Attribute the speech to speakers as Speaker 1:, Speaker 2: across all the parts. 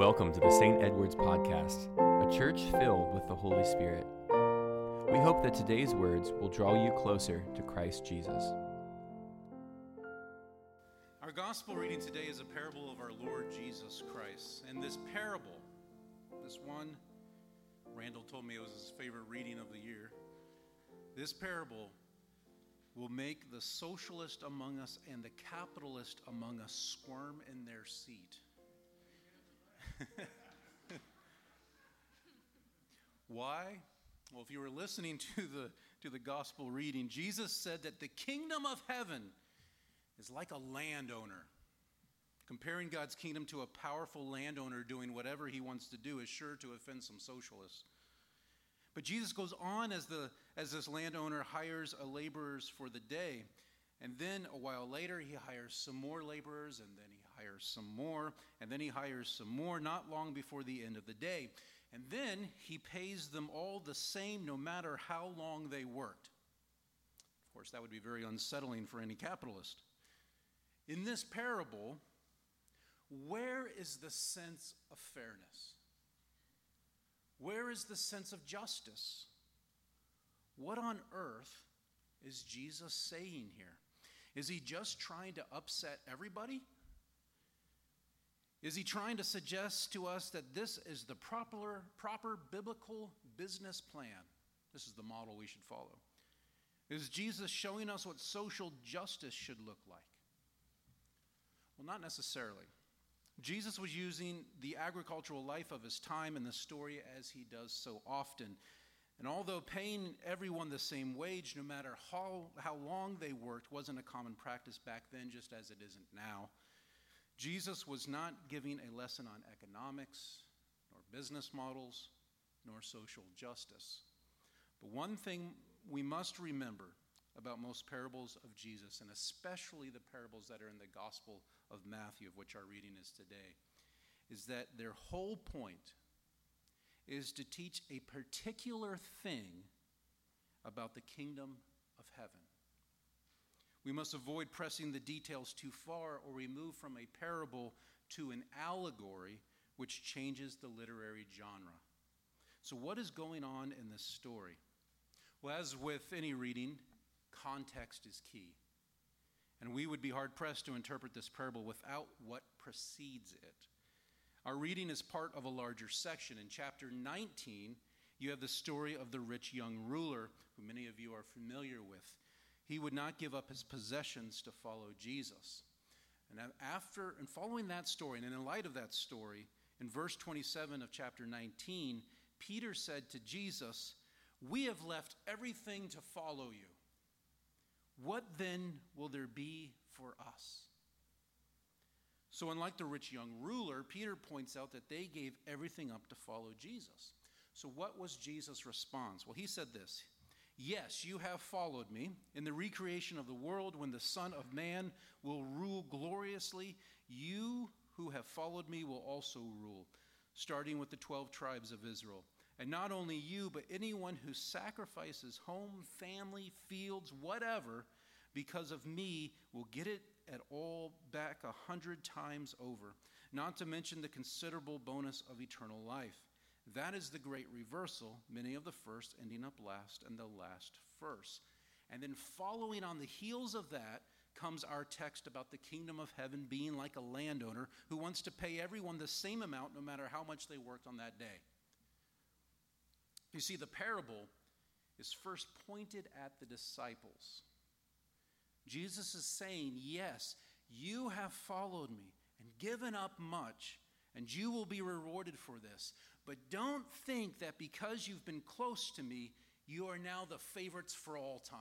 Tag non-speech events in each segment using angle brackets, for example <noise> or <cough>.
Speaker 1: Welcome to the St. Edward's Podcast, a church filled with the Holy Spirit. We hope that today's words will draw you closer to Christ Jesus.
Speaker 2: Our gospel reading today is a parable of our Lord Jesus Christ. And this parable, this one, Randall told me it was his favorite reading of the year. This parable will make the socialist among us and the capitalist among us squirm in their seat. <laughs> Why? Well, if you were listening to the, to the gospel reading, Jesus said that the kingdom of heaven is like a landowner. Comparing God's kingdom to a powerful landowner doing whatever he wants to do is sure to offend some socialists. But Jesus goes on as, the, as this landowner hires a laborers for the day. And then a while later, he hires some more laborers, and then he hires some more, and then he hires some more not long before the end of the day. And then he pays them all the same no matter how long they worked. Of course, that would be very unsettling for any capitalist. In this parable, where is the sense of fairness? Where is the sense of justice? What on earth is Jesus saying here? Is he just trying to upset everybody? Is he trying to suggest to us that this is the proper, proper biblical business plan? This is the model we should follow. Is Jesus showing us what social justice should look like? Well, not necessarily. Jesus was using the agricultural life of his time in the story as he does so often. And although paying everyone the same wage, no matter how, how long they worked, wasn't a common practice back then, just as it isn't now, Jesus was not giving a lesson on economics, nor business models, nor social justice. But one thing we must remember about most parables of Jesus, and especially the parables that are in the Gospel of Matthew, of which our reading is today, is that their whole point is to teach a particular thing about the kingdom of heaven. We must avoid pressing the details too far or we move from a parable to an allegory, which changes the literary genre. So, what is going on in this story? Well, as with any reading, context is key. And we would be hard pressed to interpret this parable without what precedes it. Our reading is part of a larger section. In chapter 19, you have the story of the rich young ruler, who many of you are familiar with he would not give up his possessions to follow Jesus. And after and following that story, and in light of that story, in verse 27 of chapter 19, Peter said to Jesus, We have left everything to follow you. What then will there be for us? So, unlike the rich young ruler, Peter points out that they gave everything up to follow Jesus. So, what was Jesus' response? Well, he said this Yes, you have followed me. In the recreation of the world, when the Son of Man will rule gloriously, you who have followed me will also rule, starting with the 12 tribes of Israel. And not only you, but anyone who sacrifices home, family, fields, whatever, because of me, will get it at all back a hundred times over, not to mention the considerable bonus of eternal life. That is the great reversal, many of the first ending up last and the last first. And then following on the heels of that comes our text about the kingdom of heaven being like a landowner who wants to pay everyone the same amount no matter how much they worked on that day. You see, the parable is first pointed at the disciples. Jesus is saying, Yes, you have followed me and given up much, and you will be rewarded for this. But don't think that because you've been close to me, you are now the favorites for all time.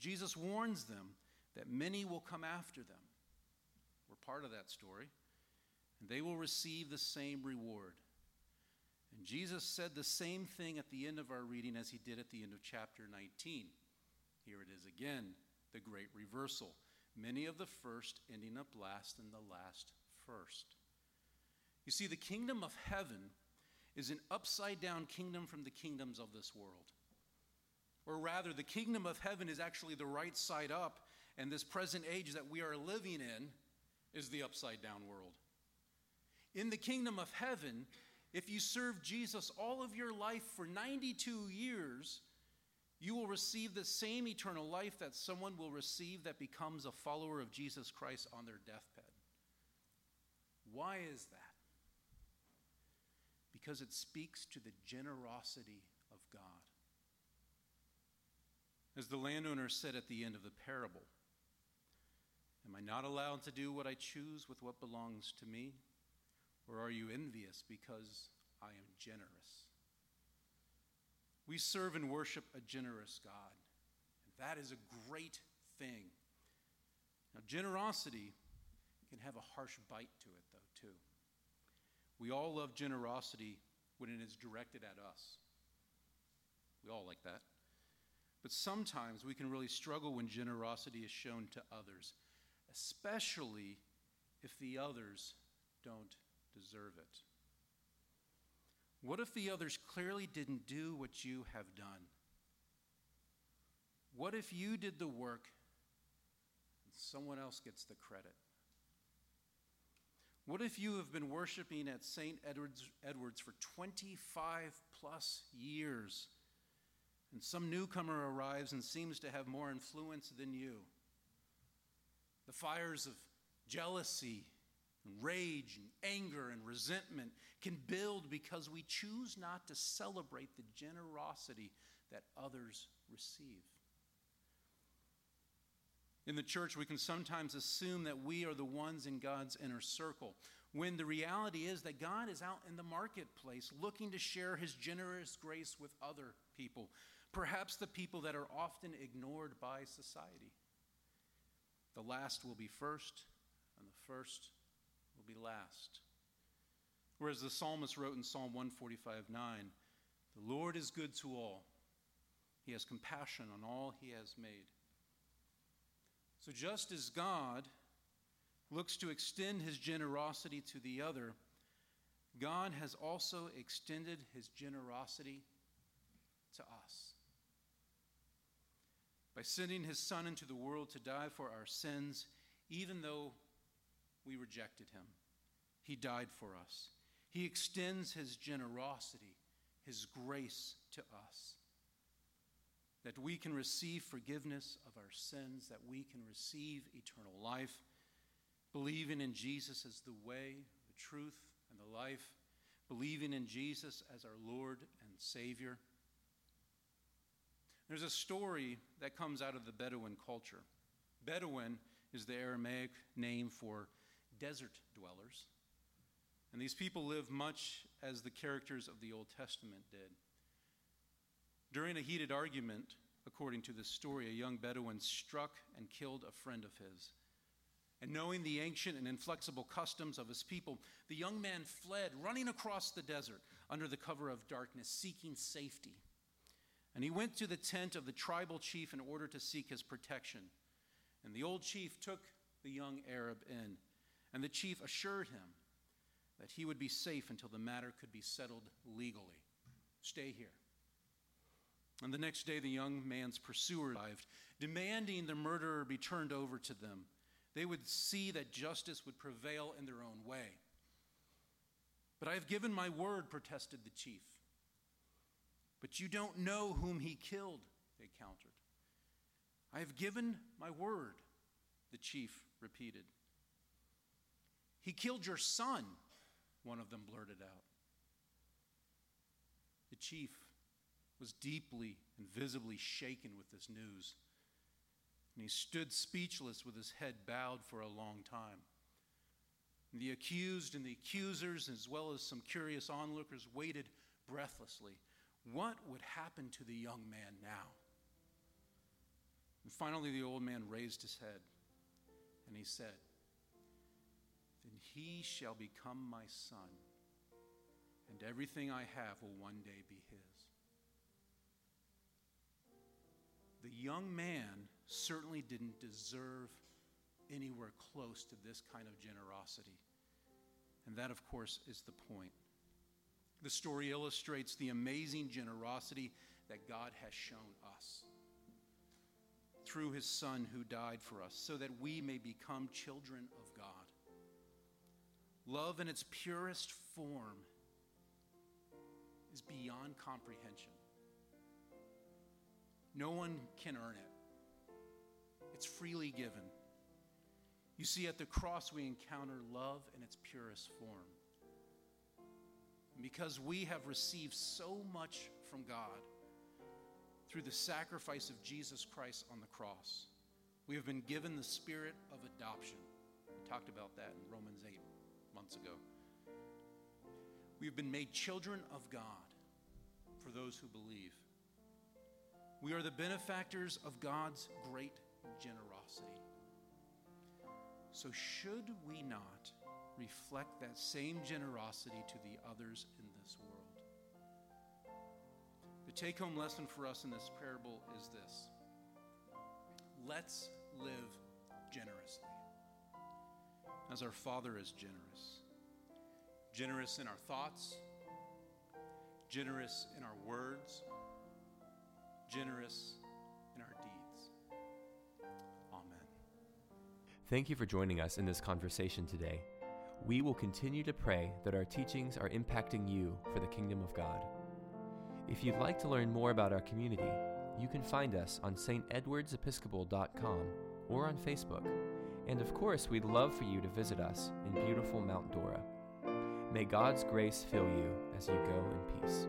Speaker 2: Jesus warns them that many will come after them. We're part of that story. And they will receive the same reward. And Jesus said the same thing at the end of our reading as he did at the end of chapter 19. Here it is again, the great reversal. Many of the first ending up last, and the last first. You see, the kingdom of heaven is an upside down kingdom from the kingdoms of this world. Or rather, the kingdom of heaven is actually the right side up, and this present age that we are living in is the upside down world. In the kingdom of heaven, if you serve Jesus all of your life for 92 years, you will receive the same eternal life that someone will receive that becomes a follower of Jesus Christ on their deathbed. Why is that? Because it speaks to the generosity of God. As the landowner said at the end of the parable, Am I not allowed to do what I choose with what belongs to me? Or are you envious because I am generous? We serve and worship a generous God, and that is a great thing. Now, generosity can have a harsh bite to it. We all love generosity when it is directed at us. We all like that. But sometimes we can really struggle when generosity is shown to others, especially if the others don't deserve it. What if the others clearly didn't do what you have done? What if you did the work and someone else gets the credit? What if you have been worshiping at St. Edward's, Edwards for 25 plus years and some newcomer arrives and seems to have more influence than you? The fires of jealousy and rage and anger and resentment can build because we choose not to celebrate the generosity that others receive. In the church, we can sometimes assume that we are the ones in God's inner circle, when the reality is that God is out in the marketplace looking to share his generous grace with other people, perhaps the people that are often ignored by society. The last will be first, and the first will be last. Whereas the psalmist wrote in Psalm 145 9, The Lord is good to all, He has compassion on all He has made. So just as God looks to extend His generosity to the other, God has also extended His generosity to us. By sending His Son into the world to die for our sins, even though we rejected him. He died for us. He extends his generosity, his grace to us. That we can receive forgiveness of our sins, that we can receive eternal life, believing in Jesus as the way, the truth, and the life, believing in Jesus as our Lord and Savior. There's a story that comes out of the Bedouin culture. Bedouin is the Aramaic name for desert dwellers. And these people live much as the characters of the Old Testament did. During a heated argument, according to this story, a young Bedouin struck and killed a friend of his. And knowing the ancient and inflexible customs of his people, the young man fled, running across the desert under the cover of darkness, seeking safety. And he went to the tent of the tribal chief in order to seek his protection. And the old chief took the young Arab in and the chief assured him that he would be safe until the matter could be settled legally. Stay here. And the next day, the young man's pursuer arrived, demanding the murderer be turned over to them. They would see that justice would prevail in their own way. But I have given my word, protested the chief. But you don't know whom he killed, they countered. I have given my word, the chief repeated. He killed your son, one of them blurted out. The chief was deeply and visibly shaken with this news, and he stood speechless with his head bowed for a long time. And the accused and the accusers, as well as some curious onlookers, waited breathlessly. What would happen to the young man now? And finally, the old man raised his head and he said, then he shall become my son, and everything I have will one day be his. The young man certainly didn't deserve anywhere close to this kind of generosity. And that, of course, is the point. The story illustrates the amazing generosity that God has shown us through his Son who died for us, so that we may become children of God. Love in its purest form is beyond comprehension. No one can earn it, it's freely given. You see, at the cross, we encounter love in its purest form. And because we have received so much from God through the sacrifice of Jesus Christ on the cross, we have been given the spirit of adoption. We talked about that in Romans 8 months ago. We have been made children of God for those who believe. We are the benefactors of God's great generosity. So, should we not reflect that same generosity to the others in this world? The take home lesson for us in this parable is this let's live generously as our Father is generous. Generous in our thoughts, generous in our words, generous in our deeds. Amen.
Speaker 1: Thank you for joining us in this conversation today. We will continue to pray that our teachings are impacting you for the kingdom of God. If you'd like to learn more about our community, you can find us on stedwardsepiscopal.com or on Facebook. And of course, we'd love for you to visit us in beautiful Mount Dora. May God's grace fill you as you go in peace.